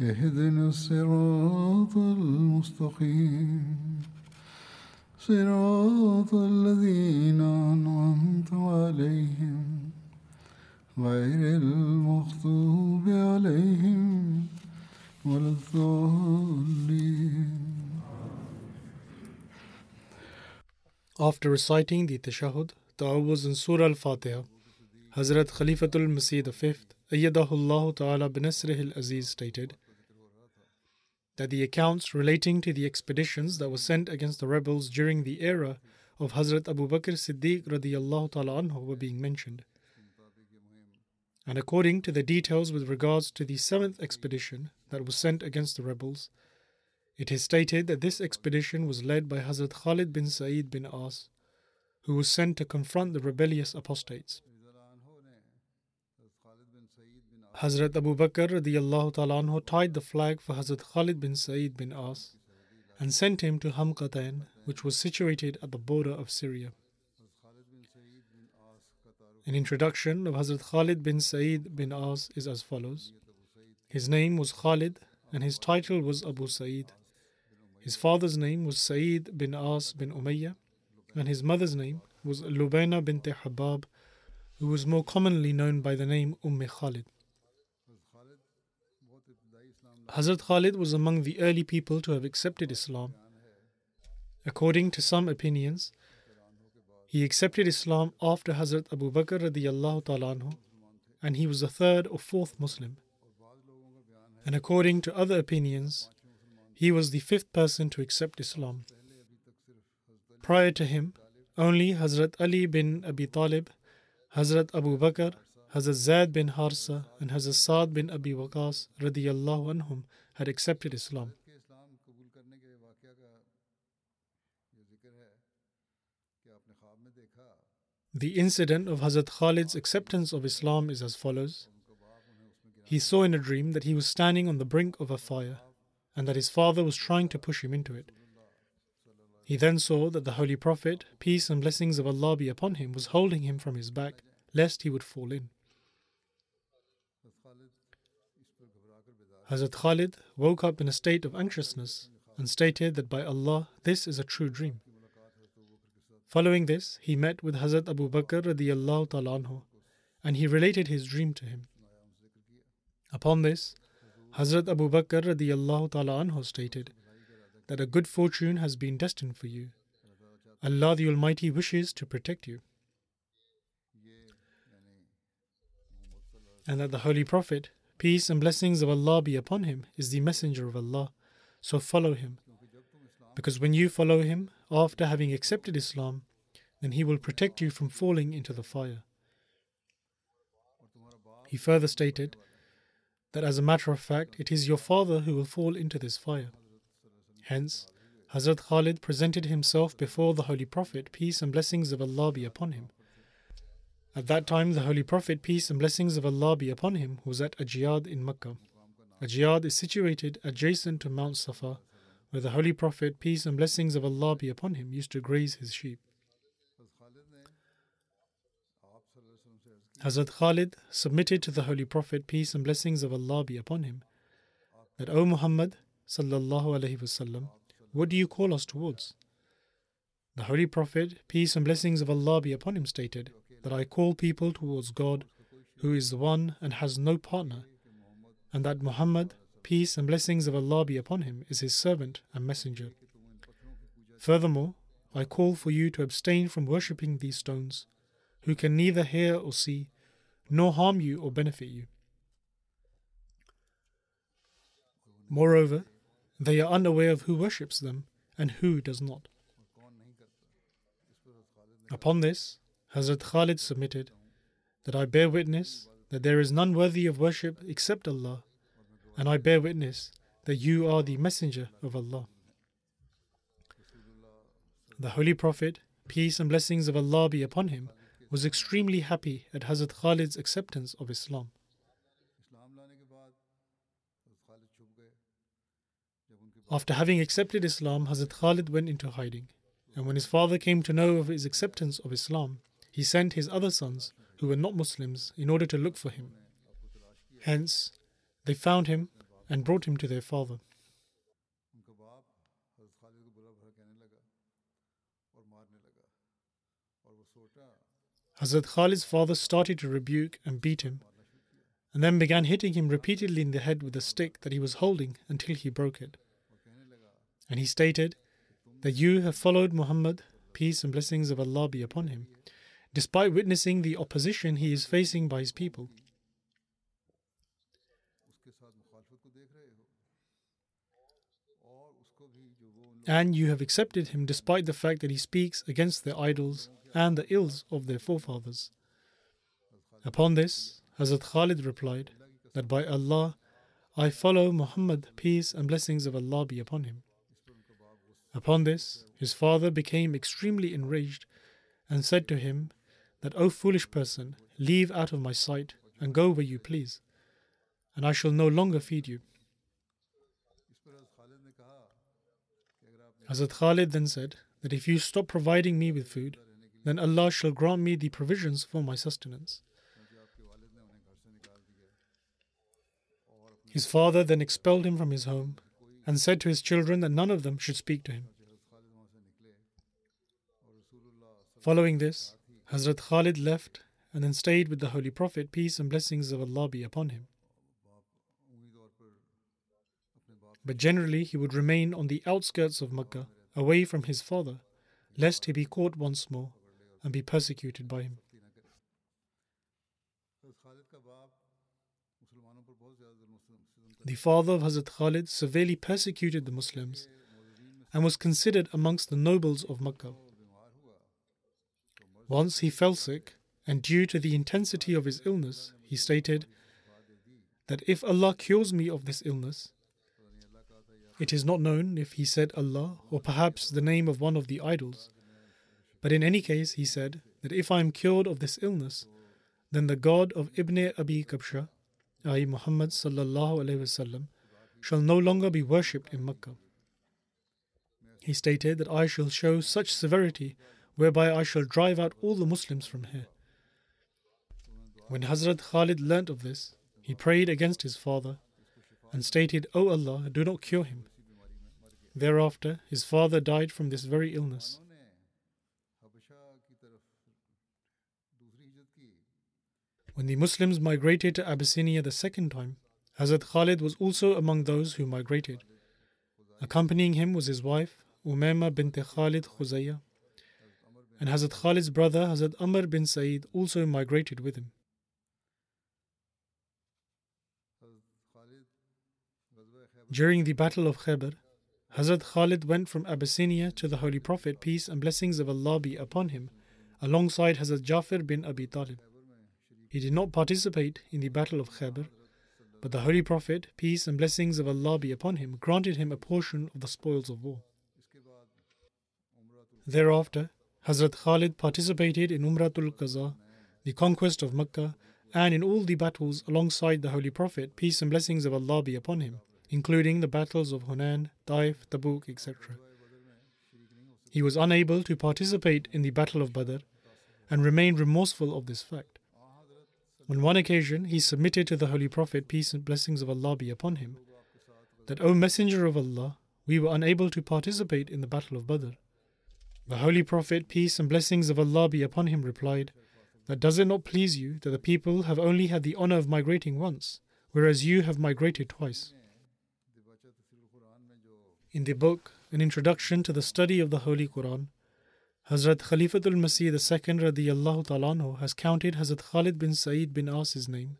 اهدنا الصراط المستقيم صراط الذين أنعمت عليهم غير المغضوب عليهم ولا الضالين After reciting the Tashahud, Ta'awuz in Surah Al-Fatiha, Hazrat Khalifatul Masih V, Ayyadahullah Ta'ala binasrih al-Aziz stated that the accounts relating to the expeditions that were sent against the rebels during the era of Hazrat Abu Bakr Siddiq radiyallahu ta'ala anhu were being mentioned. And according to the details with regards to the seventh expedition that was sent against the rebels, it is stated that this expedition was led by Hazrat Khalid bin Sa'id bin As, who was sent to confront the rebellious apostates. Hazrat Abu Bakr anhu tied the flag for Hazrat Khalid bin Sa'id bin As and sent him to Hamqatain, which was situated at the border of Syria. An introduction of Hazrat Khalid bin Sa'id bin As is as follows. His name was Khalid and his title was Abu Sa'id. His father's name was Sa'id bin As bin Umayyah and his mother's name was Lubayna bint Habab, who was more commonly known by the name Umm Khalid. Hazrat Khalid was among the early people to have accepted Islam. According to some opinions, he accepted Islam after Hazrat Abu Bakr and he was the third or fourth Muslim. And according to other opinions, he was the fifth person to accept Islam. Prior to him, only Hazrat Ali bin Abi Talib, Hazrat Abu Bakr, Hazrat Zaid bin Harsa, and Hazrat Saad bin Abi Waqas radiyallahu anhum had accepted Islam. The incident of Hazrat Khalid's acceptance of Islam is as follows. He saw in a dream that he was standing on the brink of a fire and that his father was trying to push him into it. He then saw that the Holy Prophet, peace and blessings of Allah be upon him, was holding him from his back, lest he would fall in. Hazrat Khalid woke up in a state of anxiousness and stated that by Allah, this is a true dream. Following this, he met with Hazrat Abu Bakr radiallahu anhu, and he related his dream to him. Upon this, Hazrat Abu Bakr radiallahu anhu stated that a good fortune has been destined for you. Allah the Almighty wishes to protect you. And that the Holy Prophet, peace and blessings of Allah be upon him, is the messenger of Allah. So follow him. Because when you follow him, after having accepted Islam, then he will protect you from falling into the fire. He further stated that as a matter of fact, it is your father who will fall into this fire. Hence, Hazrat Khalid presented himself before the Holy Prophet, peace and blessings of Allah be upon him. At that time, the Holy Prophet, peace and blessings of Allah be upon him, was at Ajiyad in Mecca. Ajiyad is situated adjacent to Mount Safa, where the Holy Prophet, peace and blessings of Allah be upon him, used to graze his sheep. Hazrat Khalid submitted to the Holy Prophet, peace and blessings of Allah be upon him, that, O Muhammad, sallallahu alaihi wasallam, what do you call us towards? The Holy Prophet, peace and blessings of Allah be upon him, stated that I call people towards God, who is the one and has no partner, and that Muhammad, peace and blessings of Allah be upon him, is his servant and messenger. Furthermore, I call for you to abstain from worshipping these stones, who can neither hear or see, nor harm you or benefit you. Moreover, they are unaware of who worships them and who does not. Upon this, Hazrat Khalid submitted that I bear witness that there is none worthy of worship except Allah, and I bear witness that you are the messenger of Allah. The Holy Prophet, peace and blessings of Allah be upon him, was extremely happy at Hazrat Khalid's acceptance of Islam. After having accepted Islam, Hazrat Khalid went into hiding. And when his father came to know of his acceptance of Islam, he sent his other sons, who were not Muslims, in order to look for him. Hence, they found him and brought him to their father. Hazrat Khalid's father started to rebuke and beat him, and then began hitting him repeatedly in the head with a stick that he was holding until he broke it. And he stated that you have followed Muhammad, peace and blessings of Allah be upon him, despite witnessing the opposition he is facing by his people. And you have accepted him despite the fact that he speaks against their idols and the ills of their forefathers. Upon this, Hazrat Khalid replied that by Allah, I follow Muhammad, peace and blessings of Allah be upon him. Upon this, his father became extremely enraged and said to him that, O foolish person, leave out of my sight and go where you please, and I shall no longer feed you. Hazrat Khalid then said that if you stop providing me with food, then Allah shall grant me the provisions for my sustenance. His father then expelled him from his home and said to his children that none of them should speak to him. Following this, Hazrat Khalid left and then stayed with the Holy Prophet, peace and blessings of Allah be upon him. But generally, he would remain on the outskirts of Mecca, away from his father, lest he be caught once more and be persecuted by him. The father of Hazrat Khalid severely persecuted the Muslims and was considered amongst the nobles of Mecca. Once he fell sick, and due to the intensity of his illness, he stated that if Allah cures me of this illness, it is not known if he said Allah or perhaps the name of one of the idols. But in any case, he said that if I am cured of this illness, then the God of Ibn Abi Kabsha i.e., Muhammad wasallam, shall no longer be worshipped in Mecca. He stated that I shall show such severity whereby I shall drive out all the Muslims from here. When Hazrat Khalid learnt of this, he prayed against his father and stated, O Allah, do not cure him. Thereafter, his father died from this very illness. When the Muslims migrated to Abyssinia the second time, Hazrat Khalid was also among those who migrated. Accompanying him was his wife, Umayma bint Khalid Khuzayya, and Hazrat Khalid's brother, Hazrat Amr bin Said, also migrated with him. During the Battle of Khaybar, Hazrat Khalid went from Abyssinia to the Holy Prophet, peace and blessings of Allah be upon him, alongside Hazrat Jafar bin Abi Talib. He did not participate in the Battle of Khaybar, but the Holy Prophet, peace and blessings of Allah be upon him, granted him a portion of the spoils of war. Thereafter, Hazrat Khalid participated in Umratul Qaza, the conquest of Mecca, and in all the battles alongside the Holy Prophet, peace and blessings of Allah be upon him, including the battles of Hunain, Taif, Tabuk, etc. He was unable to participate in the Battle of Badr and remained remorseful of this fact. On one occasion, he submitted to the Holy Prophet, peace and blessings of Allah be upon him, that, O Messenger of Allah, we were unable to participate in the Battle of Badr. The Holy Prophet, peace and blessings of Allah be upon him, replied, That does it not please you that the people have only had the honor of migrating once, whereas you have migrated twice? In the book, An Introduction to the Study of the Holy Quran, Hazrat Khalifatul Masih II anhu has counted Hazrat Khalid bin Sa'id bin As's name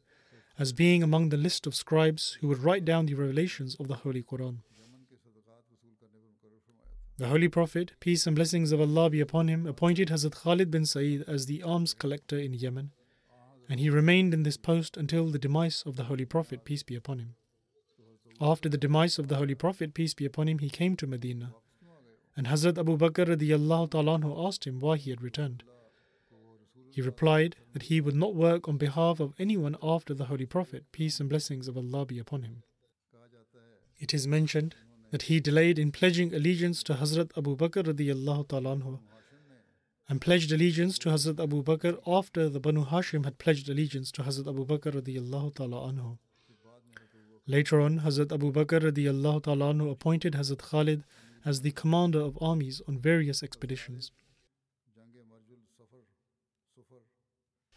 as being among the list of scribes who would write down the revelations of the Holy Quran. The Holy Prophet, peace and blessings of Allah be upon him, appointed Hazrat Khalid bin Sa'id as the alms collector in Yemen, and he remained in this post until the demise of the Holy Prophet, peace be upon him. After the demise of the Holy Prophet, peace be upon him, he came to Medina, and Hazrat Abu Bakr radiallahu asked him why he had returned. He replied that he would not work on behalf of anyone after the Holy Prophet, peace and blessings of Allah be upon him. It is mentioned that he delayed in pledging allegiance to Hazrat Abu Bakr radiallahu ta'ala and pledged allegiance to Hazrat Abu Bakr after the Banu Hashim had pledged allegiance to Hazrat Abu Bakr radiallahu ta'ala anhu. Later on, Hazrat Abu Bakr radiallahu ta'ala anhu appointed Hazrat Khalid as the commander of armies on various expeditions.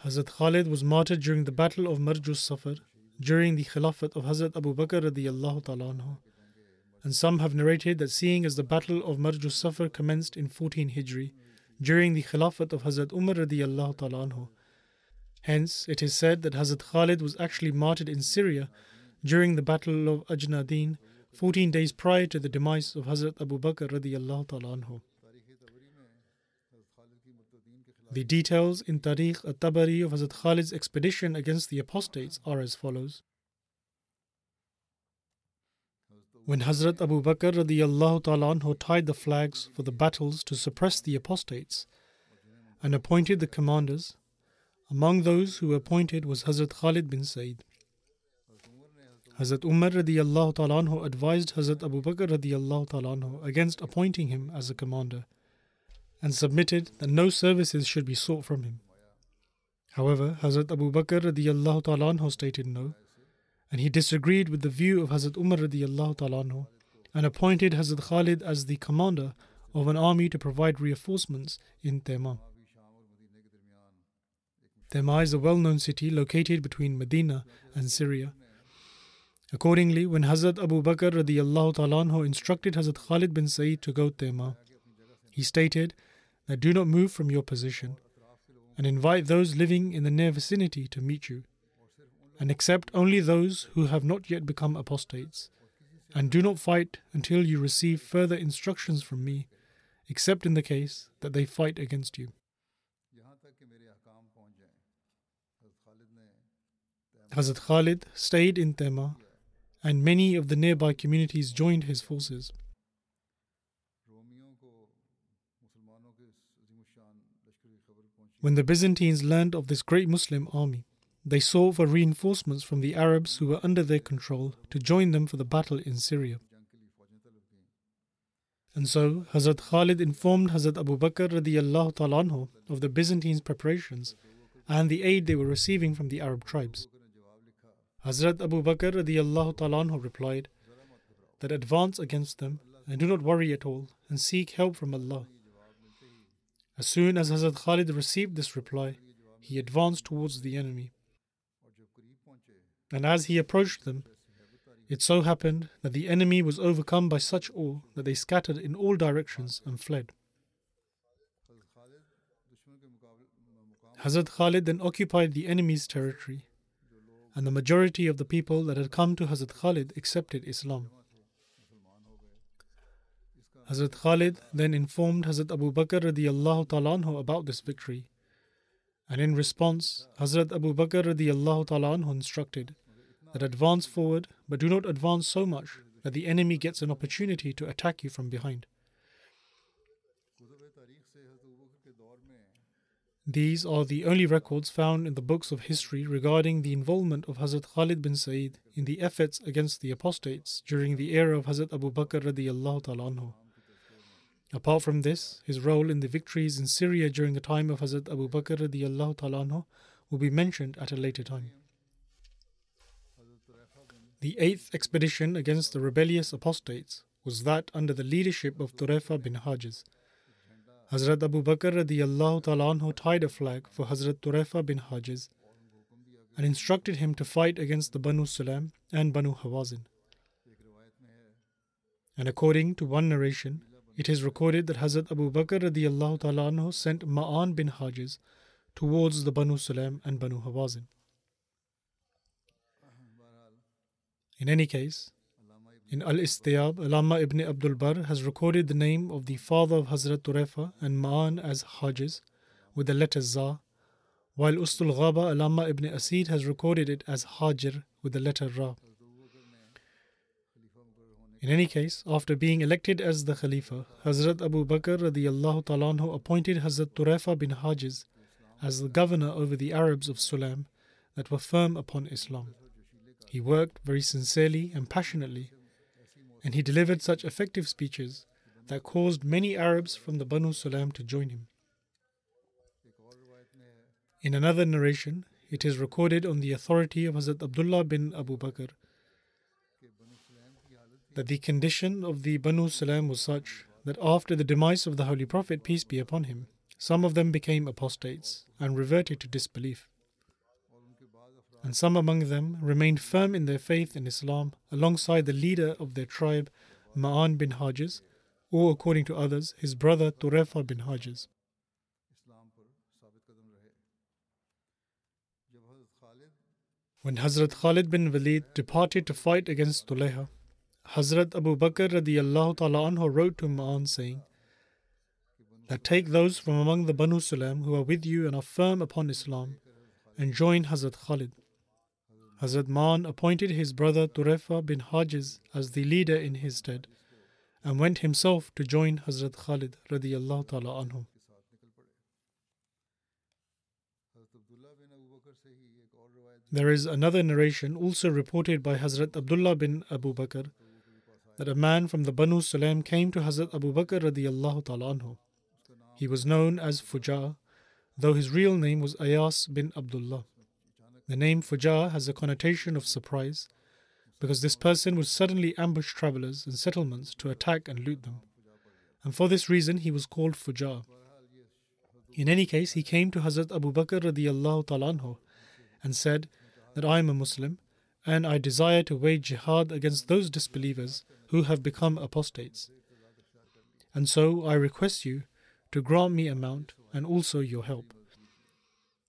Hazrat Khalid was martyred during the Battle of Marjus Safar during the Khilafat of Hazrat Abu Bakr radiallahu ta'ala anhu. And some have narrated that seeing as the Battle of Marjus Safar commenced in 14 Hijri during the Khilafat of Hazrat Umar radiallahu ta'ala anhu. Hence, it is said that Hazrat Khalid was actually martyred in Syria during the Battle of Ajnadin 14 days prior to the demise of Hazrat Abu Bakr radiallahu ta'ala anhu. The details in Tarikh at-Tabari of Hazrat Khalid's expedition against the apostates are as follows. When Hazrat Abu Bakr radiallahu anhu tied the flags for the battles to suppress the apostates and appointed the commanders, among those who were appointed was Hazrat Khalid bin Said. Hazrat Umar radiallahu anhu advised Hazrat Abu Bakr radiallahu anhu against appointing him as a commander and submitted that no services should be sought from him. However, Hazrat Abu Bakr radiallahu anhu stated no, and he disagreed with the view of Hazrat Umar radiallahu ta'ala and appointed Hazrat Khalid as the commander of an army to provide reinforcements in Tema. Tema is a well-known city located between Medina and Syria. Accordingly, when Hazrat Abu Bakr radiallahu ta'ala instructed Hazrat Khalid bin Sa'id to go to Tema, he stated that do not move from your position and invite those living in the near vicinity to meet you and accept only those who have not yet become apostates. And do not fight until you receive further instructions from me except in the case that they fight against you. Hazrat Khalid stayed in Tema and many of the nearby communities joined his forces. When the Byzantines learned of this great Muslim army, they sought for reinforcements from the Arabs who were under their control to join them for the battle in Syria. And so Hazrat Khalid informed Hazrat Abu Bakr anhu of the Byzantines' preparations and the aid they were receiving from the Arab tribes. Hazrat Abu Bakr anhu replied that advance against them and do not worry at all and seek help from Allah. As soon as Hazrat Khalid received this reply, he advanced towards the enemy. And as he approached them, it so happened that the enemy was overcome by such awe that they scattered in all directions and fled. Hazrat Khalid then occupied the enemy's territory, and the majority of the people that had come to Hazrat Khalid accepted Islam. Hazrat Khalid then informed Hazrat Abu Bakr radiallahu ta'ala anhu about this victory. And in response, Hazrat Abu Bakr radiallahu anhu instructed that advance forward, but do not advance so much that the enemy gets an opportunity to attack you from behind. These are the only records found in the books of history regarding the involvement of Hazrat Khalid bin Sa'id in the efforts against the apostates during the era of Hazrat Abu Bakr radiallahu ta'ala anhu. Apart from this, his role in the victories in Syria during the time of Hazrat Abu Bakr anhu will be mentioned at a later time. The eighth expedition against the rebellious apostates was that under the leadership of Turefa bin Hajiz. Hazrat Abu Bakr anhu tied a flag for Hazrat Turefa bin Hajiz and instructed him to fight against the Banu Sulaim and Banu Hawazin. And according to one narration, it is recorded that Hazrat Abu Bakr radiallahu anhu sent Ma'an bin Hajiz towards the Banu Sulaim and Banu Hawazin. In any case, in Al Istiyab, Alama ibn Abdul Bar has recorded the name of the father of Hazrat Turefa and Ma'an as Hajiz with the letter Za, while Usdul Ghaba, Alama ibn Asid has recorded it as Hajir with the letter Ra. In any case, after being elected as the Khalifa, Hazrat Abu Bakr radiallahu appointed Hazrat Turefa bin Hajiz as the governor over the Arabs of Sulaim that were firm upon Islam. He worked very sincerely and passionately, and he delivered such effective speeches that caused many Arabs from the Banu Sulaim to join him. In another narration, it is recorded on the authority of Hazrat Abdullah bin Abu Bakr that the condition of the Banu Sulaim was such that after the demise of the Holy Prophet, peace be upon him, some of them became apostates and reverted to disbelief. And some among them remained firm in their faith in Islam alongside the leader of their tribe, Ma'an bin Hajiz, or according to others, his brother Turefa bin Hajiz. When Hazrat Khalid bin Walid departed to fight against Tulayha, Hazrat Abu Bakr radiallahu ta'ala anhu wrote to Ma'an saying, that take those from among the Banu Sulaim who are with you and are firm upon Islam and join Hazrat Khalid. Hazrat Ma'an appointed his brother Turefa bin Hajiz as the leader in his stead and went himself to join Hazrat Khalid radiallahu ta'ala anhu. There is another narration also reported by Hazrat Abdullah bin Abu Bakr that a man from the Banu Sulaim came to Hazrat Abu Bakr radiallahu ta'ala anhu. He was known as Fujar, though his real name was Ayas bin Abdullah. The name Fujar has a connotation of surprise because this person would suddenly ambush travelers and settlements to attack and loot them. And for this reason he was called Fujar. In any case, he came to Hazrat Abu Bakr radiallahu ta'ala and said that I am a Muslim and I desire to wage jihad against those disbelievers who have become apostates. And so I request you to grant me a mount and also your help.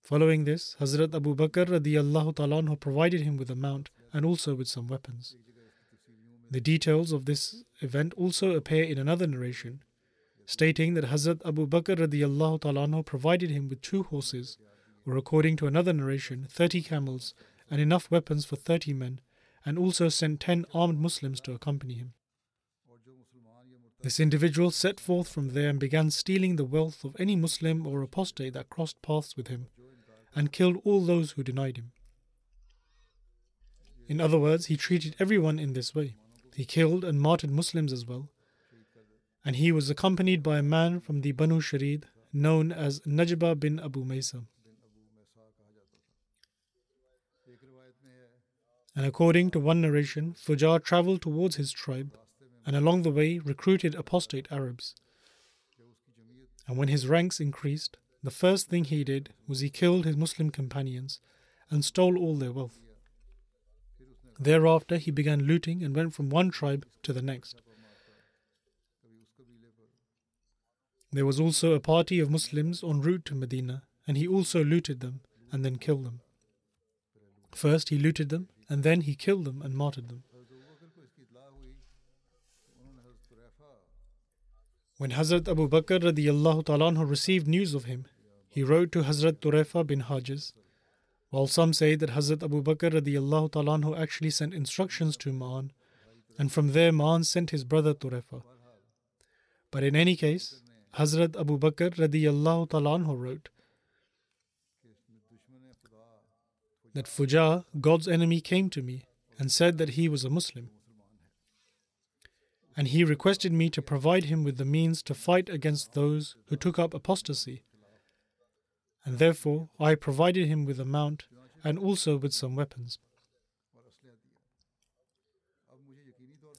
Following this, Hazrat Abu Bakr radiallahu ta'ala provided him with a mount and also with some weapons. The details of this event also appear in another narration, stating that Hazrat Abu Bakr radiallahu ta'ala provided him with two horses, or according to another narration, 30 camels and enough weapons for 30 men, and also sent 10 armed Muslims to accompany him. This individual set forth from there and began stealing the wealth of any Muslim or apostate that crossed paths with him, and killed all those who denied him. In other words, he treated everyone in this way. He killed and martyred Muslims as well. And he was accompanied by a man from the Banu Sharid known as Najba bin Abu Maysa. And according to one narration, Fujar traveled towards his tribe and along the way recruited apostate Arabs. And when his ranks increased, the first thing he did was he killed his Muslim companions and stole all their wealth. Thereafter, he began looting and went from one tribe to the next. There was also a party of Muslims en route to Medina, and he also looted them and then killed them. First, he looted them, and then he killed them and martyred them. When Hazrat Abu Bakr radiallahu ta'ala received news of him, he wrote to Hazrat Turefa bin Hajiz. While some say that Hazrat Abu Bakr radiallahu ta'ala actually sent instructions to Ma'an, and from there Ma'an sent his brother Turefa. But in any case, Hazrat Abu Bakr radiallahu ta'ala wrote that Fujar, God's enemy, came to me and said that he was a Muslim and he requested me to provide him with the means to fight against those who took up apostasy. And therefore I provided him with a mount and also with some weapons.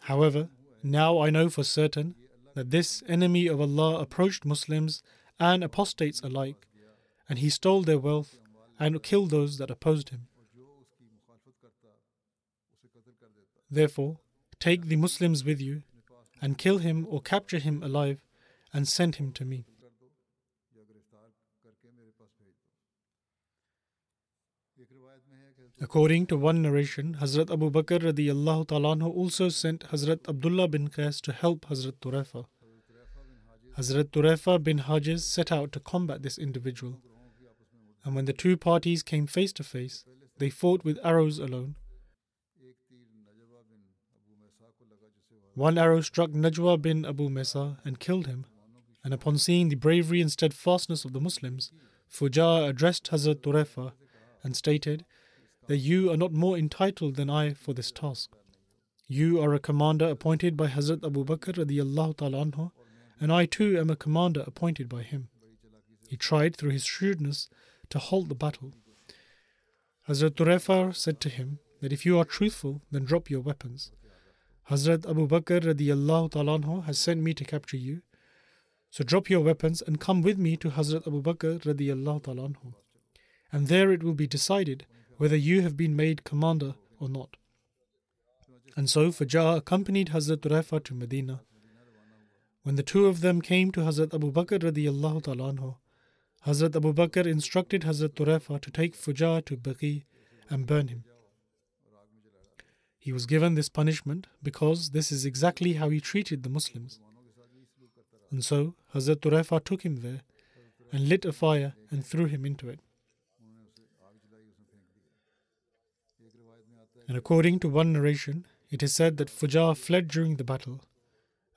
However, now I know for certain that this enemy of Allah approached Muslims and apostates alike, and he stole their wealth and kill those that opposed him. Therefore, take the Muslims with you and kill him or capture him alive and send him to me. According to one narration, Hazrat Abu Bakr radiallahu also sent Hazrat Abdullah bin Qais to help Hazrat Turefa. Hazrat Turefa bin Hajiz set out to combat this individual. And when the two parties came face to face, they fought with arrows alone. One arrow struck Najwa bin Abu Mesa and killed him. And upon seeing the bravery and steadfastness of the Muslims, Fuja addressed Hazrat Turefa and stated that you are not more entitled than I for this task. You are a commander appointed by Hazrat Abu Bakr radiallahu ta'ala anhu, and I too am a commander appointed by him. He tried through his shrewdness to halt the battle. Hazrat Turefa said to him that if you are truthful, then drop your weapons. Hazrat Abu Bakr radiallahu ta'ala has sent me to capture you. So drop your weapons and come with me to Hazrat Abu Bakr radiallahu ta'ala. And there it will be decided whether you have been made commander or not. And so Fajah accompanied Hazrat Turefa to Medina. When the two of them came to Hazrat Abu Bakr radiallahu ta'ala Hazrat Abu Bakr instructed Hazrat Turefa to take Fujah to Baqi and burn him. He was given this punishment because this is exactly how he treated the Muslims. And so Hazrat Turefa took him there and lit a fire and threw him into it. And according to one narration, it is said that Fujah fled during the battle,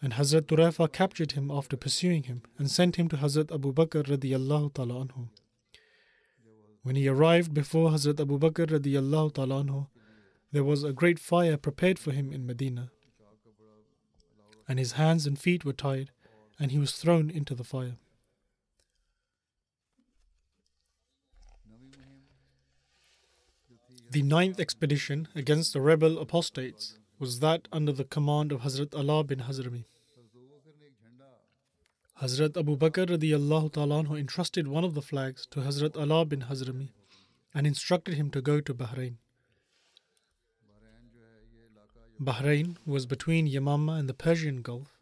and Hazrat Turefa captured him after pursuing him and sent him to Hazrat Abu Bakr radiallahu ta'ala anhu. When he arrived before Hazrat Abu Bakr radiallahu ta'ala anhu, there was a great fire prepared for him in Medina, and his hands and feet were tied, and he was thrown into the fire. The ninth expedition against the rebel apostates was that under the command of Hazrat Ala bin Hazrami. Hazrat Abu Bakr radiallahu ta'ala entrusted one of the flags to Hazrat Ala bin Hazrami and instructed him to go to Bahrain. Bahrain was between Yamama and the Persian Gulf,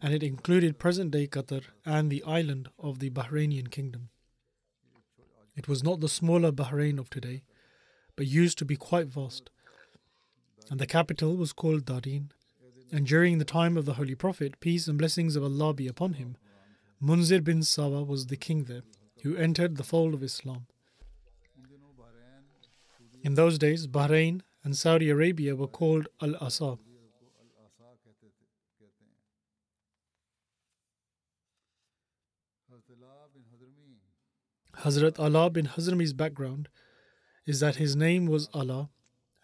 and it included present day Qatar and the island of the Bahrainian kingdom. It was not the smaller Bahrain of today, but used to be quite vast. And the capital was called Darin. And during the time of the Holy Prophet, peace and blessings of Allah be upon him, Munzir bin Sawa was the king there, who entered the fold of Islam. In those days, Bahrain and Saudi Arabia were called Al Asa. Hazrat Ala bin Hazrami's background is that his name was Ala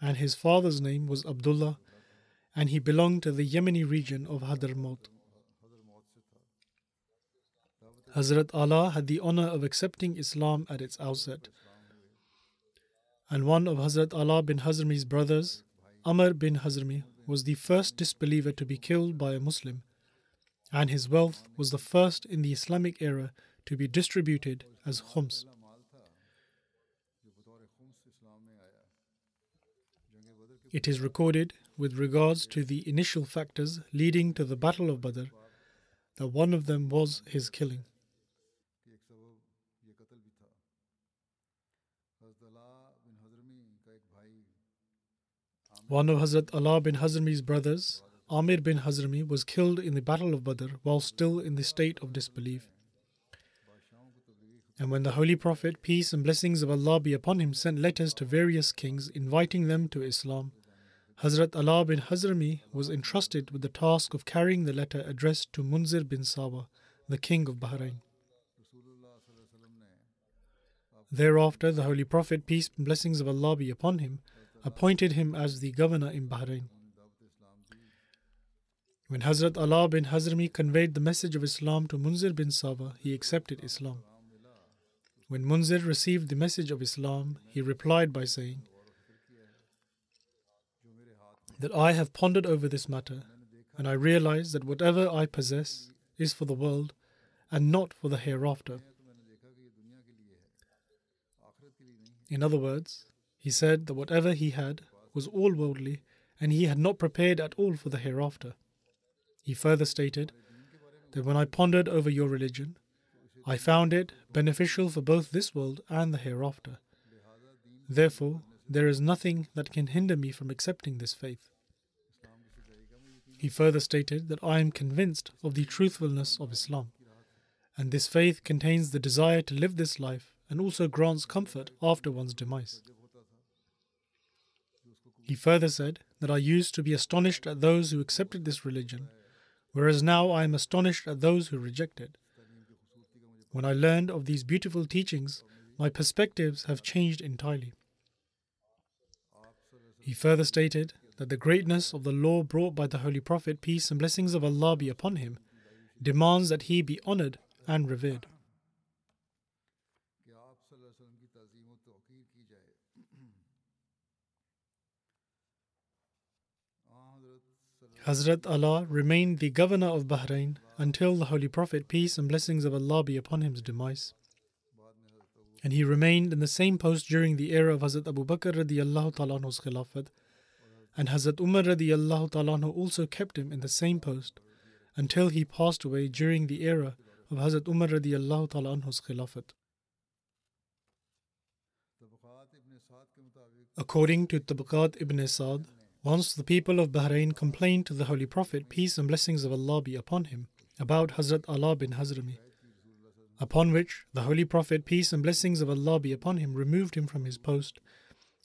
and his father's name was Abdullah and he belonged to the Yemeni region of Hadramaut. Hazrat Ala had the honor of accepting Islam at its outset. And one of Hazrat Ala bin Hazrami's brothers, Amr bin Hazrami, was the first disbeliever to be killed by a Muslim, and his wealth was the first in the Islamic era to be distributed as khums. It is recorded with regards to the initial factors leading to the Battle of Badr that one of them was his killing. One of Hazrat Ala bin Hazrami's brothers, Amir bin Hazrami, was killed in the Battle of Badr while still in the state of disbelief. And when the Holy Prophet, peace and blessings of Allah be upon him, sent letters to various kings inviting them to Islam, Hazrat Ala bin Hazrami was entrusted with the task of carrying the letter addressed to Munzir bin Sawa, the king of Bahrain. Thereafter, the Holy Prophet, peace and blessings of Allah be upon him, appointed him as the governor in Bahrain. When Hazrat Ala bin Hazrami conveyed the message of Islam to Munzir bin Sawa, he accepted Islam. When Munzir received the message of Islam, he replied by saying, that I have pondered over this matter, and I realize that whatever I possess is for the world and not for the hereafter. In other words, he said that whatever he had was all worldly and he had not prepared at all for the hereafter. He further stated that when I pondered over your religion, I found it beneficial for both this world and the hereafter. Therefore, there is nothing that can hinder me from accepting this faith. He further stated that I am convinced of the truthfulness of Islam, and this faith contains the desire to live this life and also grants comfort after one's demise. He further said that I used to be astonished at those who accepted this religion, whereas now I am astonished at those who reject it. When I learned of these beautiful teachings, my perspectives have changed entirely. He further stated that the greatness of the law brought by the Holy Prophet, peace and blessings of Allah be upon him, demands that he be honored and revered. Hazrat Ala remained the governor of Bahrain until the Holy Prophet, peace and blessings of Allah be upon him's demise. And he remained in the same post during the era of Hazrat Abu Bakr radiallahu ta'ala anhu's khilafat, and Hazrat Umar radiallahu ta'ala also kept him in the same post until he passed away during the era of Hazrat Umar radiallahu ta'ala anhu's khilafat. According to Tabaqat ibn Sa'd, once the people of Bahrain complained to the Holy Prophet, peace and blessings of Allah be upon him, about Hazrat Ala bin Hazrami. Upon which the Holy Prophet, peace and blessings of Allah be upon him, removed him from his post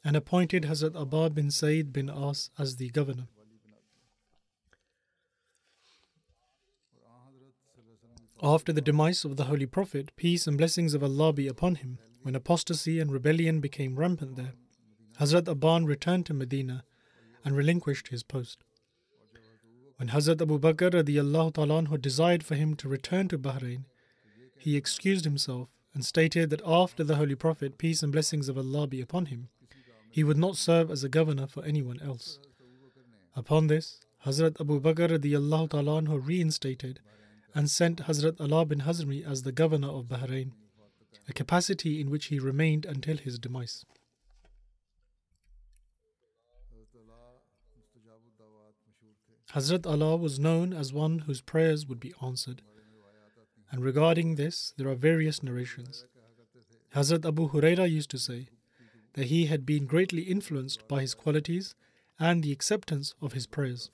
and appointed Hazrat Abban bin Sa'id bin As as the governor. After the demise of the Holy Prophet, peace and blessings of Allah be upon him, when apostasy and rebellion became rampant there, Hazrat Abban returned to Medina and relinquished his post. When Hazrat Abu Bakr desired for him to return to Bahrain, he excused himself and stated that after the Holy Prophet, peace and blessings of Allah be upon him, he would not serve as a governor for anyone else. Upon this, Hazrat Abu Bakr ta'ala reinstated and sent Hazrat Ala bin Hazrami as the governor of Bahrain, a capacity in which he remained until his demise. Hazrat Ala was known as one whose prayers would be answered. And regarding this, there are various narrations. Hazrat Abu Huraira used to say that he had been greatly influenced by his qualities and the acceptance of his prayers.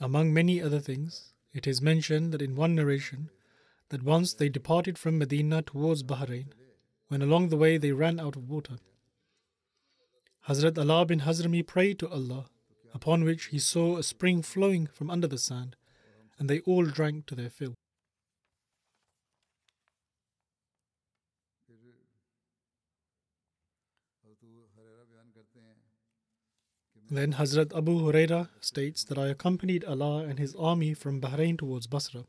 Among many other things, it is mentioned that in one narration that once they departed from Medina towards Bahrain, when along the way they ran out of water. Hazrat Ala bin Hazrami prayed to Allah, upon which he saw a spring flowing from under the sand, and they all drank to their fill. Then Hazrat Abu Huraira states that I accompanied Ala and his army from Bahrain towards Basra.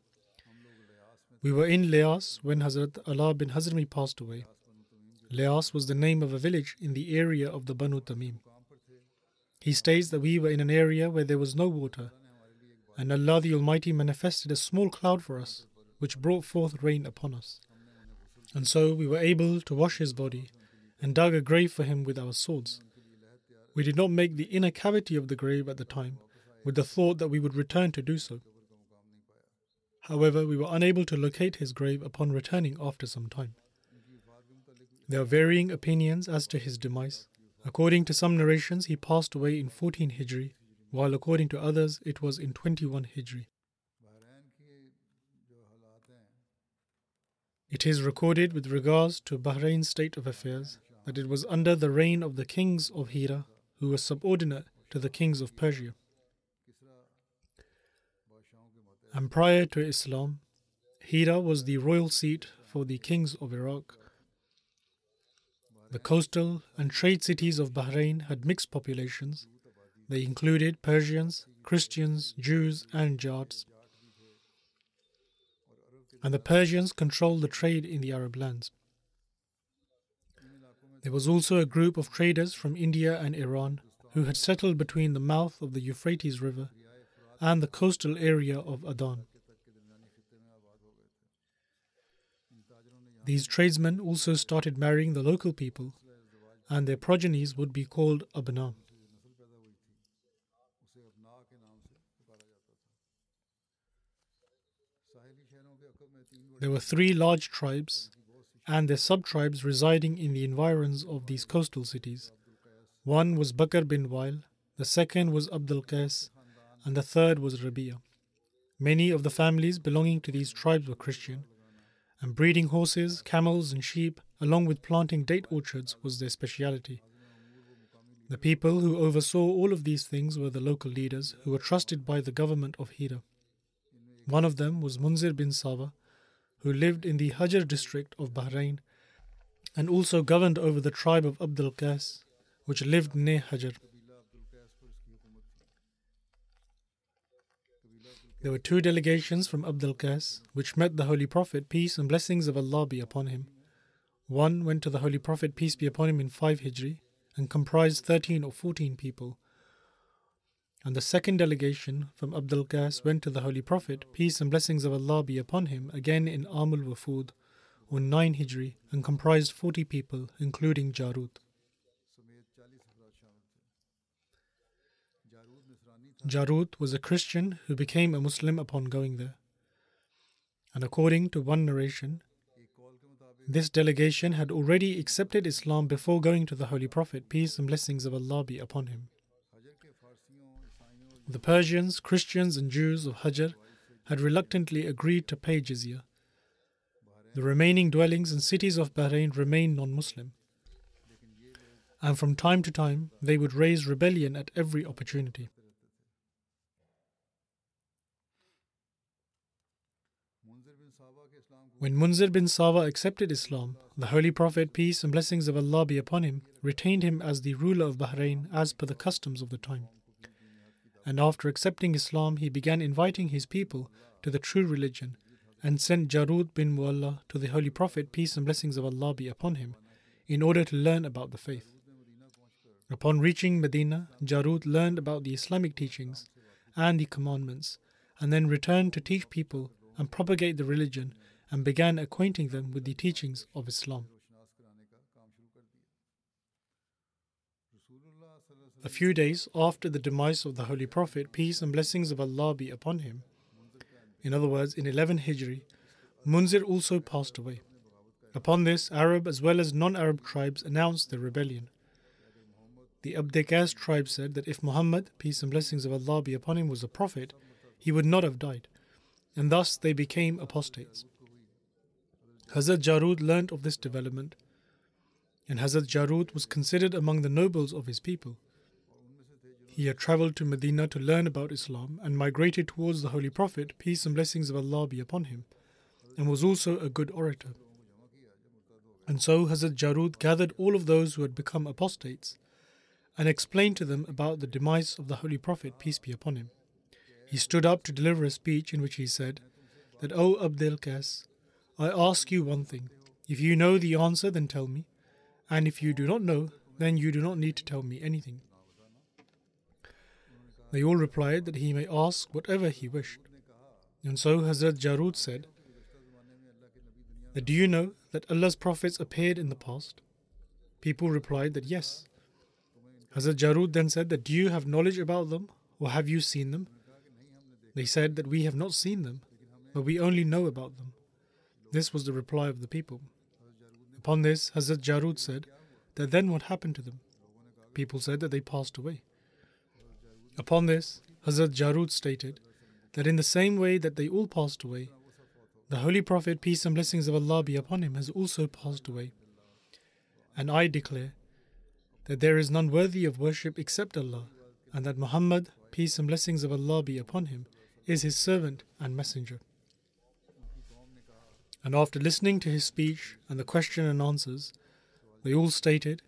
We were in Leas when Hazrat Ala bin Hazrami passed away. Leas was the name of a village in the area of the Banu Tamim. He states that we were in an area where there was no water, and Allah the Almighty manifested a small cloud for us, which brought forth rain upon us. And so we were able to wash his body and dug a grave for him with our swords. We did not make the inner cavity of the grave at the time, with the thought that we would return to do so. However, we were unable to locate his grave upon returning after some time. There are varying opinions as to his demise. According to some narrations, he passed away in 14 Hijri, while according to others, it was in 21 Hijri. It is recorded with regards to Bahrain's state of affairs that it was under the reign of the kings of Hira, who were subordinate to the kings of Persia. And prior to Islam, Hira was the royal seat for the kings of Iraq. The coastal and trade cities of Bahrain had mixed populations. They included Persians, Christians, Jews, and Jats. And the Persians controlled the trade in the Arab lands. There was also a group of traders from India and Iran who had settled between the mouth of the Euphrates River and the coastal area of Adan. These tradesmen also started marrying the local people, and their progenies would be called Abna. There were three large tribes and their sub tribes residing in the environs of these coastal cities. One was Bakr bin Wail, the second was Abdul Qais, and the third was Rabia. Many of the families belonging to these tribes were Christian, and breeding horses, camels, and sheep, along with planting date orchards, was their speciality. The people who oversaw all of these things were the local leaders who were trusted by the government of Hira. One of them was Munzir bin Sawa, who lived in the Hajar district of Bahrain and also governed over the tribe of Abdul Qais, which lived near Hajar. There were two delegations from Abdul Qais which met the Holy Prophet, peace and blessings of Allah be upon him. One went to the Holy Prophet, peace be upon him, in 5 Hijri and comprised 13 or 14 people. And the second delegation from Abdul Qais went to the Holy Prophet, peace and blessings of Allah be upon him, again in Amul Wafud, or 9 Hijri, and comprised 40 people, including Jarud. Jarud was a Christian who became a Muslim upon going there. And according to one narration, this delegation had already accepted Islam before going to the Holy Prophet, peace and blessings of Allah be upon him. The Persians, Christians, and Jews of Hajar had reluctantly agreed to pay jizya. The remaining dwellings and cities of Bahrain remained non Muslim. And from time to time, they would raise rebellion at every opportunity. When Munzir bin Sawa accepted Islam, the Holy Prophet, peace and blessings of Allah be upon him, retained him as the ruler of Bahrain as per the customs of the time. And after accepting Islam, he began inviting his people to the true religion and sent Jarud bin Mualla to the Holy Prophet, peace and blessings of Allah be upon him, in order to learn about the faith. Upon reaching Medina, Jarud learned about the Islamic teachings and the commandments, and then returned to teach people and propagate the religion and began acquainting them with the teachings of Islam. A few days after the demise of the Holy Prophet, peace and blessings of Allah be upon him, in other words, in 11 Hijri, Munzir also passed away. Upon this, Arab as well as non Arab tribes announced their rebellion. The Abdul Qais tribe said that if Muhammad, peace and blessings of Allah be upon him, was a prophet, he would not have died, and thus they became apostates. Hazrat Jarud learnt of this development, and Hazrat Jarud was considered among the nobles of his people. He had travelled to Medina to learn about Islam and migrated towards the Holy Prophet, peace and blessings of Allah be upon him, and was also a good orator. And so Hazrat Jarud gathered all of those who had become apostates and explained to them about the demise of the Holy Prophet, peace be upon him. He stood up to deliver a speech in which he said that, O Abdul Qais, I ask you one thing. If you know the answer, then tell me, and if you do not know, then you do not need to tell me anything. They all replied that he may ask whatever he wished. And so Hazrat Jarud said, that Do you know that Allah's prophets appeared in the past? People replied that yes. Hazrat Jarud then said that Do you have knowledge about them, or have you seen them? They said that we have not seen them, but we only know about them. This was the reply of the people. Upon this, Hazrat Jarud said that then what happened to them? People said that they passed away. Upon this, Hazrat Jarud stated that in the same way that they all passed away, the Holy Prophet, peace and blessings of Allah be upon him, has also passed away. And I declare that there is none worthy of worship except Allah, and that Muhammad, peace and blessings of Allah be upon him, is his servant and messenger. And after listening to his speech and the question and answers, they all stated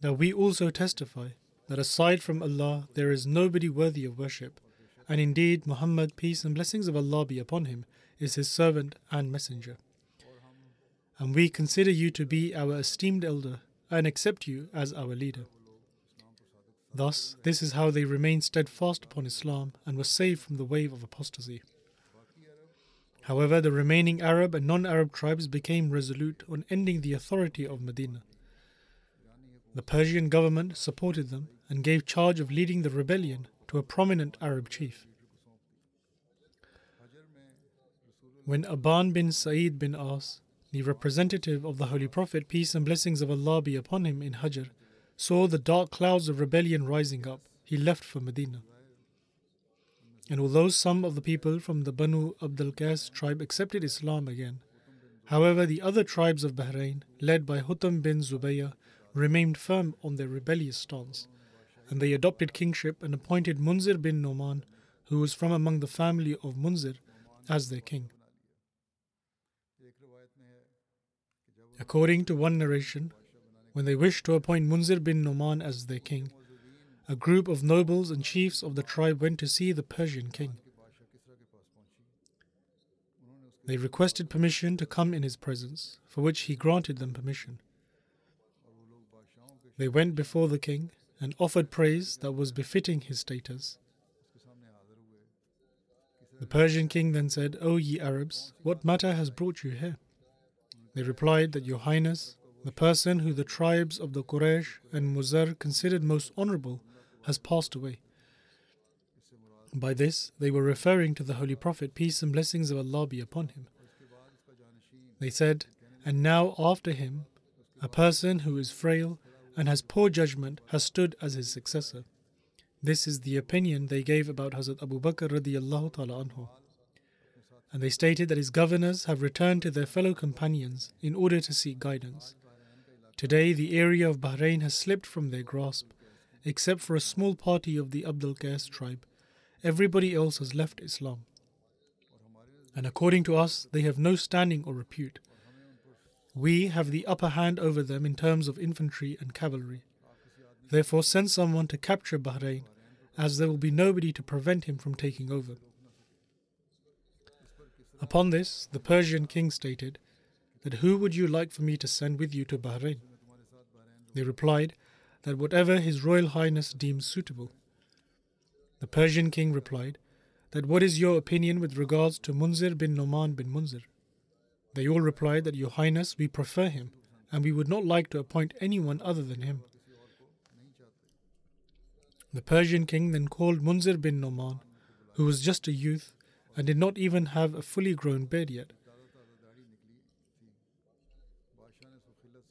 that we also testify that aside from Allah there is nobody worthy of worship, and indeed Muhammad, peace and blessings of Allah be upon him, is his servant and messenger. And we consider you to be our esteemed elder and accept you as our leader. Thus, this is how they remained steadfast upon Islam and were saved from the wave of apostasy. However, the remaining Arab and non Arab tribes became resolute on ending the authority of Medina. The Persian government supported them and gave charge of leading the rebellion to a prominent Arab chief. When Abban bin Sa'id bin As, the representative of the Holy Prophet, peace and blessings of Allah be upon him, in Hajar, saw the dark clouds of rebellion rising up, he left for Medina. And although some of the people from the Banu Abdul Qais tribe accepted Islam again, however, the other tribes of Bahrain, led by Hutam bin Zubayah, remained firm on their rebellious stance, and they adopted kingship and appointed Munzir bin Noman, who was from among the family of Munzir, as their king. According to one narration, when they wished to appoint Munzir bin Noman as their king, a group of nobles and chiefs of the tribe went to see the Persian king. They requested permission to come in his presence, for which he granted them permission. They went before the king and offered praise that was befitting his status. The Persian king then said, O ye Arabs, what matter has brought you here? They replied that Your Highness, the person who the tribes of the Quraysh and Muzar considered most honorable, has passed away. By this, they were referring to the Holy Prophet, peace and blessings of Allah be upon him. They said, And now after him, a person who is frail and has poor judgment has stood as his successor. This is the opinion they gave about Hazrat Abu Bakr ta'ala anhu. And they stated that his governors have returned to their fellow companions in order to seek guidance. Today, the area of Bahrain has slipped from their grasp, except for a small party of the Abdul Qais tribe. Everybody else has left Islam. And according to us, they have no standing or repute. We have the upper hand over them in terms of infantry and cavalry. Therefore, send someone to capture Bahrain, as there will be nobody to prevent him from taking over. Upon this, the Persian king stated, That who would you like for me to send with you to Bahrain? They replied, That whatever His Royal Highness deems suitable. The Persian king replied, That what is your opinion with regards to Munzir bin Noman bin Munzir? They all replied that Your Highness, we prefer him, and we would not like to appoint anyone other than him. The Persian king then called Munzir bin Noman, who was just a youth and did not even have a fully grown beard yet.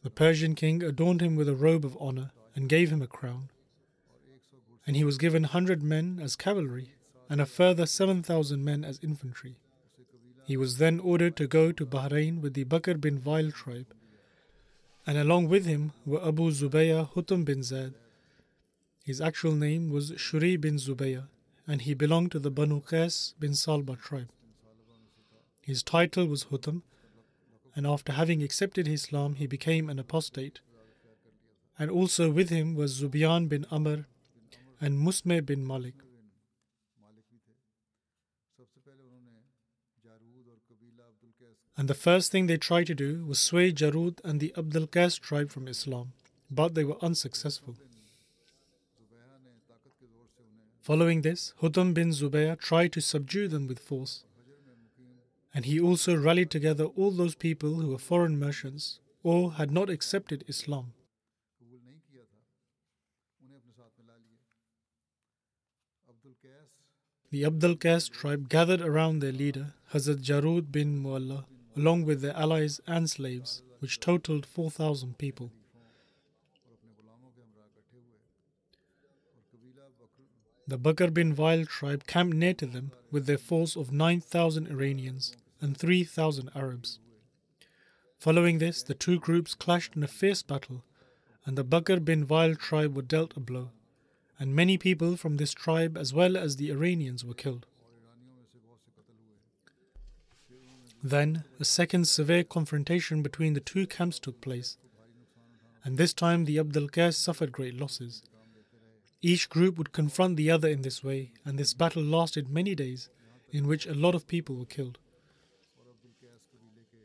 The Persian king adorned him with a robe of honor and gave him a crown. And he was given hundred men as cavalry and a further seven thousand men as infantry. He was then ordered to go to Bahrain with the Bakr bin Vail tribe, and along with him were Abu Zubayah Hutam bin Zaid. His actual name was Shuri bin Zubayah, and he belonged to the Banu Qais bin Salba tribe. His title was Hutam, and after having accepted Islam, he became an apostate. And also with him was Zubiyan bin Amr and Musme bin Malik. And the first thing they tried to do was sway Jarud and the Abdul Qais tribe from Islam, but they were unsuccessful. Following this, Hutam bin Zubayah tried to subdue them with force. And he also rallied together all those people who were foreign merchants or had not accepted Islam. The Abdul Qais tribe gathered around their leader, Hazrat Jarud bin Mualla, along with their allies and slaves, which totaled 4,000 people. The Bakr bin Vail tribe camped near to them with their force of 9,000 Iranians and 3,000 Arabs. Following this, the two groups clashed in a fierce battle, and the Bakr bin Vail tribe were dealt a blow, and many people from this tribe as well as the Iranians were killed. Then, a second severe confrontation between the two camps took place, and this time the Abdul Qais suffered great losses. Each group would confront the other in this way, and this battle lasted many days, in which a lot of people were killed.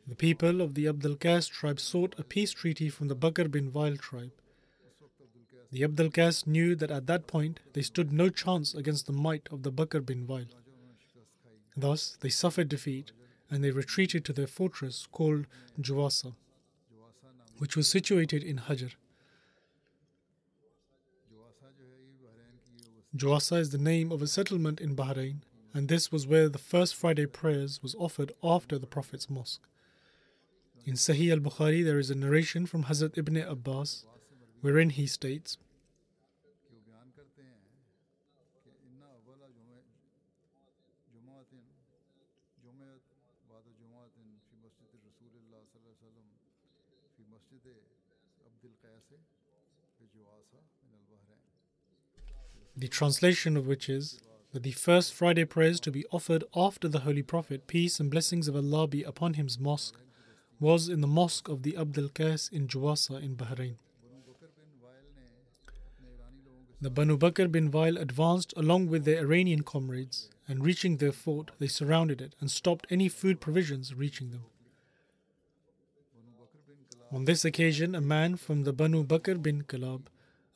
The people of the Abdul Qais tribe sought a peace treaty from the Bakr bin Vail tribe. The Abdul Qais knew that at that point they stood no chance against the might of the Bakr bin Vail. Thus, they suffered defeat and they retreated to their fortress called Juwasa, which was situated in Hajar. Juwasa is the name of a settlement in Bahrain, and this was where the first Friday prayers was offered after the Prophet's mosque. In Sahih al Bukhari, there is a narration from Hazrat Ibn Abbas wherein he states, The translation of which is that the first Friday prayers to be offered after the Holy Prophet, peace and blessings of Allah be upon him's mosque, was in the mosque of the Abdul Qais in Juwasa in Bahrain. The Banu Bakr bin Vail advanced along with their Iranian comrades, and reaching their fort, they surrounded it and stopped any food provisions reaching them. On this occasion, a man from the Banu Bakr bin Kalab,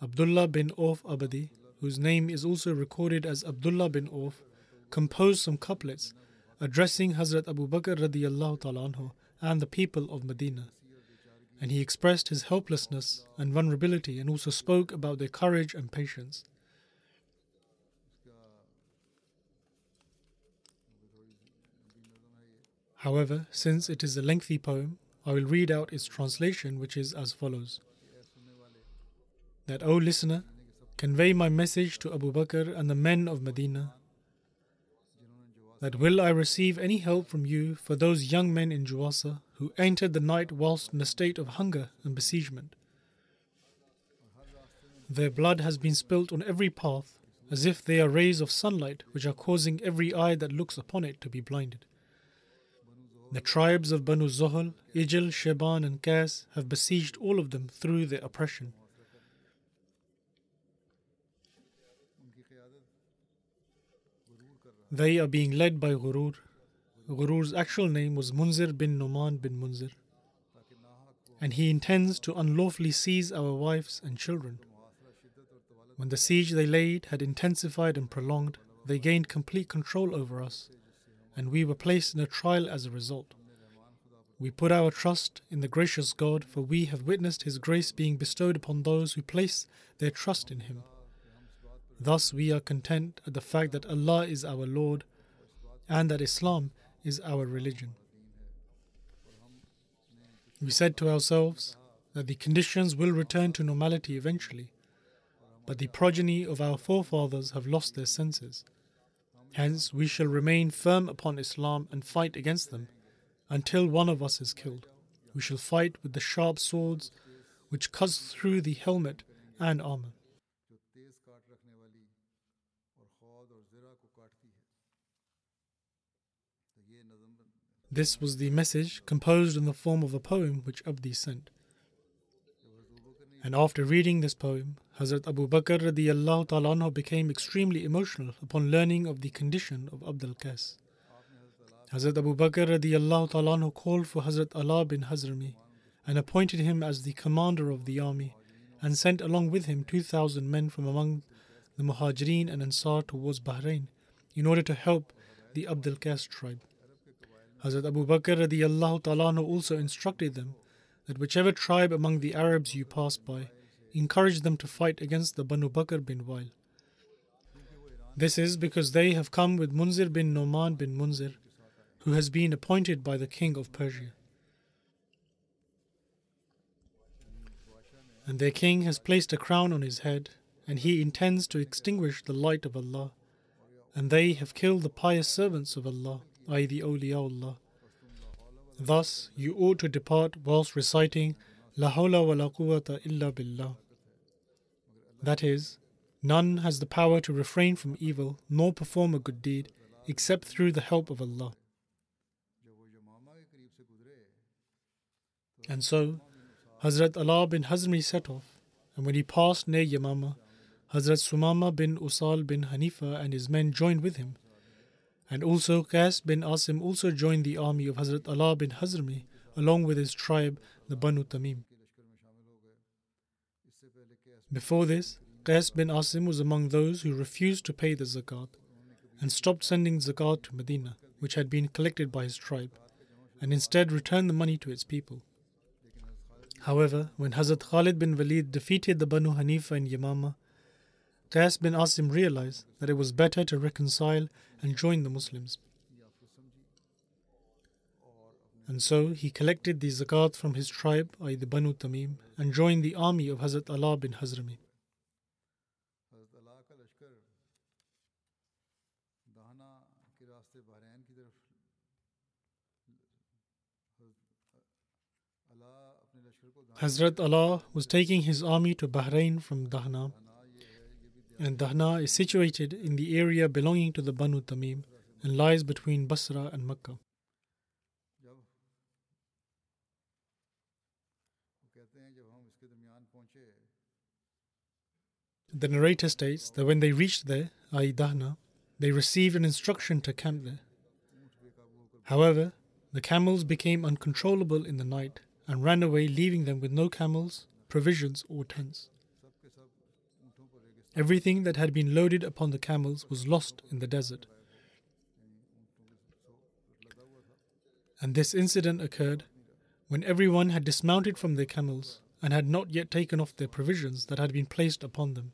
Abdullah bin Of Abadi, whose name is also recorded as Abdullah bin Auf, composed some couplets addressing Hazrat Abu Bakr radiallahu anhu and the people of Medina. And he expressed his helplessness and vulnerability and also spoke about their courage and patience. However, since it is a lengthy poem, I will read out its translation, which is as follows That, O listener, convey my message to Abu Bakr and the men of Medina that will I receive any help from you for those young men in Juwasa who entered the night whilst in a state of hunger and besiegement. Their blood has been spilt on every path, as if they are rays of sunlight which are causing every eye that looks upon it to be blinded. The tribes of Banu Zohal, Ijil, Sheban, and Qas have besieged all of them through their oppression. They are being led by Ghurur. Ghurur's actual name was Munzir bin Numan bin Munzir, and he intends to unlawfully seize our wives and children. When the siege they laid had intensified and prolonged, they gained complete control over us, and we were placed in a trial as a result. We put our trust in the gracious God, for we have witnessed His grace being bestowed upon those who place their trust in Him. Thus, we are content at the fact that Allah is our Lord and that Islam is our religion. We said to ourselves that the conditions will return to normality eventually, but the progeny of our forefathers have lost their senses. Hence, we shall remain firm upon Islam and fight against them until one of us is killed. We shall fight with the sharp swords which cuts through the helmet and armor. This was the message composed in the form of a poem which Abdi sent. And after reading this poem, Hazrat Abu Bakr radiallahu ta'ala became extremely emotional upon learning of the condition of Abdul Qais. Hazrat Abu Bakr radiallahu ta'ala called for Hazrat Ala bin Hazrami and appointed him as the commander of the army and sent along with him 2,000 men from among the Muhajirin and Ansar towards Bahrain in order to help the Abdul Qais tribe. Hazrat Abu Bakr radiallahu ta'ala also instructed them that whichever tribe among the Arabs you pass by, encourage them to fight against the Banu Bakr bin Wail. This is because they have come with Munzir bin Noman bin Munzir, who has been appointed by the king of Persia. And their king has placed a crown on his head, and he intends to extinguish the light of Allah. And they have killed the pious servants of Allah, i.e., the awliyaullah. Thus, you ought to depart whilst reciting La hawla wa la quwwata illa billah. That is, none has the power to refrain from evil nor perform a good deed except through the help of Allah. And so, Hazrat Ala bin Hazrami set off, and when he passed near Yamama, Hazrat Sumama bin Usal bin Hanifa and his men joined with him, and also Qais bin Asim also joined the army of Hazrat Ala bin Hazrami along with his tribe, the Banu Tamim. Before this, Qais bin Asim was among those who refused to pay the zakat and stopped sending zakat to Medina, which had been collected by his tribe, and instead returned the money to its people. However, when Hazrat Khalid bin Walid defeated the Banu Hanifa in Yamama, Qais bin Asim realized that it was better to reconcile and join the Muslims. And so he collected the zakat from his tribe, i.e., the Banu Tamim, and joined the army of Hazrat Ala bin Hazrami. Hazrat Ala was taking his army to Bahrain from Dahna and Dahna is situated in the area belonging to the Banu Tamim and lies between Basra and Mecca. The narrator states that when they reached there, i.e., Dahna, they received an instruction to camp there. However, the camels became uncontrollable in the night and ran away, leaving them with no camels, provisions, or tents. Everything that had been loaded upon the camels was lost in the desert. And this incident occurred when everyone had dismounted from their camels and had not yet taken off their provisions that had been placed upon them.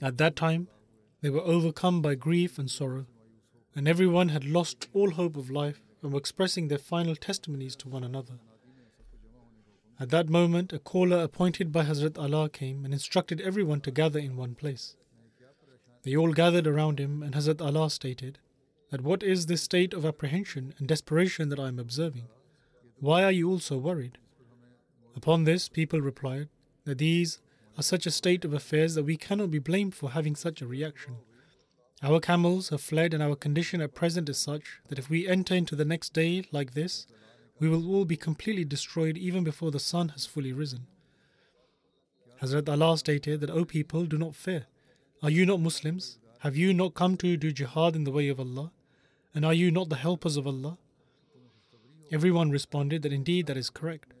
At that time, they were overcome by grief and sorrow, and everyone had lost all hope of life and were expressing their final testimonies to one another. At that moment, a caller appointed by Hazrat Ala came and instructed everyone to gather in one place. They all gathered around him, and Hazrat Ala stated, That what is this state of apprehension and desperation that I am observing? Why are you all so worried? Upon this, people replied that these are such a state of affairs that we cannot be blamed for having such a reaction. Our camels have fled, and our condition at present is such that if we enter into the next day like this, we will all be completely destroyed even before the sun has fully risen. Hazrat Ala stated that, O people, do not fear. Are you not Muslims? Have you not come to do jihad in the way of Allah? And are you not the helpers of Allah? Everyone responded that indeed that is correct.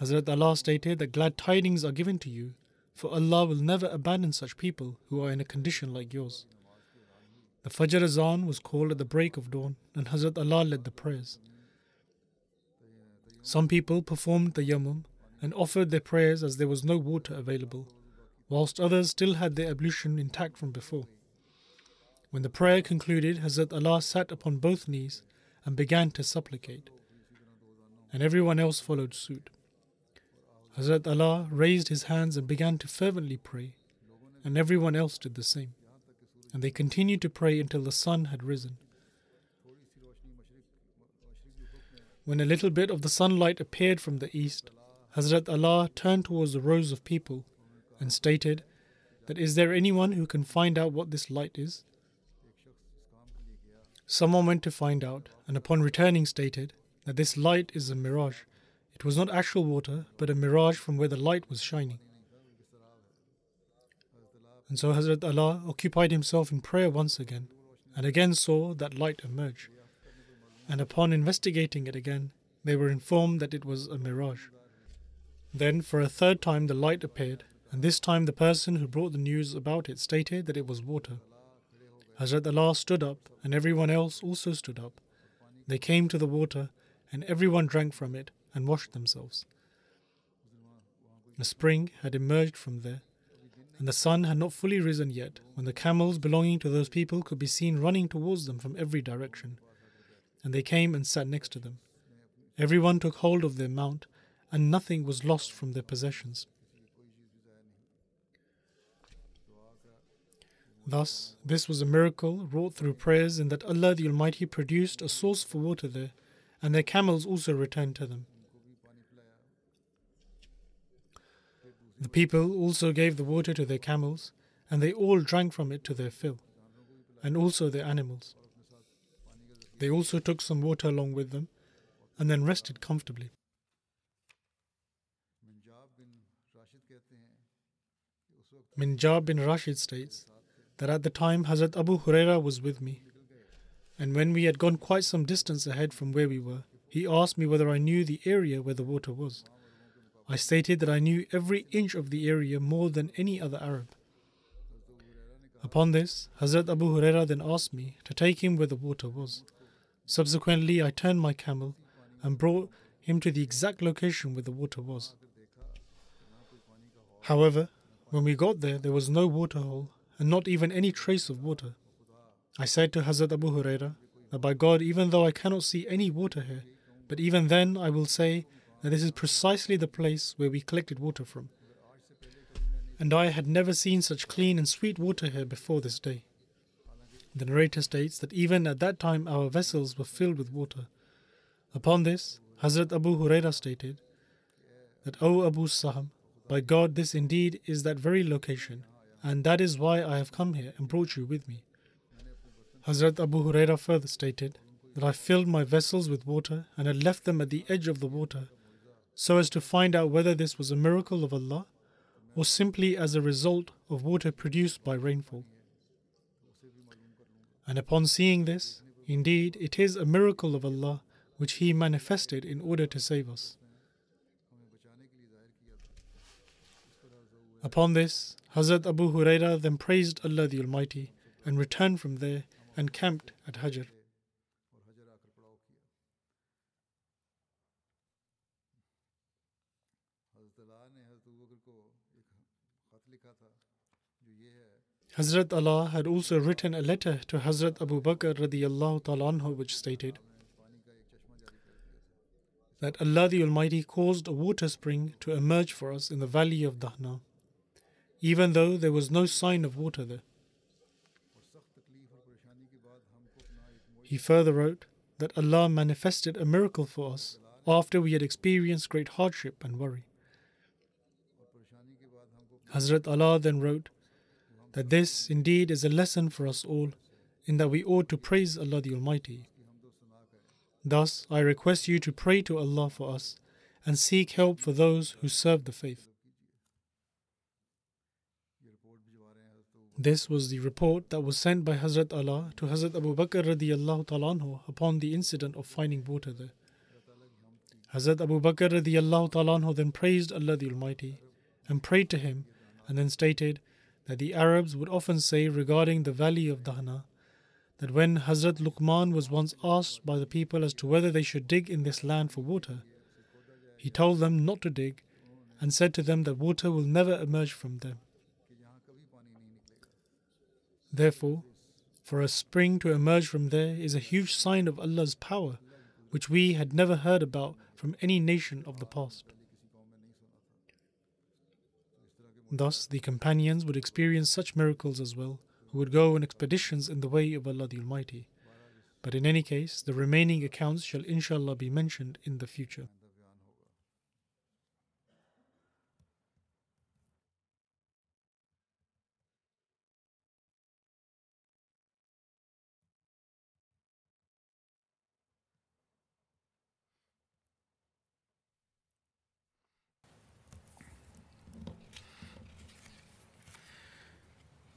Hazrat Ala stated that glad tidings are given to you, for Allah will never abandon such people who are in a condition like yours. The Fajr Azan was called at the break of dawn, and Hazrat Ala led the prayers. Some people performed the Yamum and offered their prayers as there was no water available, whilst others still had their ablution intact from before. When the prayer concluded, Hazrat Ala sat upon both knees and began to supplicate, and everyone else followed suit. Hazrat Ala raised his hands and began to fervently pray, and everyone else did the same. And they continued to pray until the sun had risen. When a little bit of the sunlight appeared from the east, Hazrat Ala turned towards the rows of people and stated that is there anyone who can find out what this light is? Someone went to find out, and upon returning stated that this light is a mirage. It was not actual water, but a mirage from where the light was shining. And so Hazrat Ala occupied himself in prayer once again, and again saw that light emerge. And upon investigating it again, they were informed that it was a mirage. Then, for a third time, the light appeared, and this time the person who brought the news about it stated that it was water. Hazrat Ala stood up, and everyone else also stood up. They came to the water, and everyone drank from it and washed themselves. A spring had emerged from there, and the sun had not fully risen yet when the camels belonging to those people could be seen running towards them from every direction. And they came and sat next to them. Everyone took hold of their mount, and nothing was lost from their possessions. Thus, this was a miracle wrought through prayers in that Allah the Almighty produced a source for water there, and their camels also returned to them. The people also gave the water to their camels, and they all drank from it to their fill, and also their animals. They also took some water along with them and then rested comfortably. Minjab bin Rashid states that at the time Hazrat Abu Huraira was with me, and when we had gone quite some distance ahead from where we were, he asked me whether I knew the area where the water was. I stated that I knew every inch of the area more than any other Arab. Upon this, Hazrat Abu Huraira then asked me to take him where the water was. Subsequently, I turned my camel and brought him to the exact location where the water was. However, when we got there, there was no waterhole and not even any trace of water. I said to Hazrat Abu Huraira that by God, even though I cannot see any water here, but even then I will say that this is precisely the place where we collected water from. And I had never seen such clean and sweet water here before this day. The narrator states that even at that time our vessels were filled with water. Upon this, Hazrat Abu Huraira stated that, O Abu Saham, by God, this indeed is that very location, and that is why I have come here and brought you with me. Hazrat Abu Huraira further stated that I filled my vessels with water and had left them at the edge of the water so as to find out whether this was a miracle of Allah or simply as a result of water produced by rainfall. And upon seeing this, indeed it is a miracle of Allah which He manifested in order to save us. Upon this, Hazrat Abu Huraira then praised Allah the Almighty and returned from there and camped at Hajar. Hazrat Ala had also written a letter to Hazrat Abu Bakr radiallahu anhu which stated that Allah the Almighty caused a water spring to emerge for us in the valley of Dahna, even though there was no sign of water there. He further wrote that Allah manifested a miracle for us after we had experienced great hardship and worry. Hazrat Ala then wrote that this indeed is a lesson for us all in that we ought to praise Allah the Almighty. Thus, I request you to pray to Allah for us and seek help for those who serve the faith. This was the report that was sent by Hazrat Ala to Hazrat Abu Bakr radiallahu ta'ala anhu upon the incident of finding water there. Hazrat Abu Bakr radiallahu ta'ala anhu then praised Allah the Almighty and prayed to Him and then stated that the Arabs would often say regarding the valley of Dahna that when Hazrat Luqman was once asked by the people as to whether they should dig in this land for water, he told them not to dig and said to them that water will never emerge from them. Therefore, for a spring to emerge from there is a huge sign of Allah's power, which we had never heard about from any nation of the past. Thus, the companions would experience such miracles as well, who would go on expeditions in the way of Allah the Almighty. But in any case, the remaining accounts shall inshallah be mentioned in the future.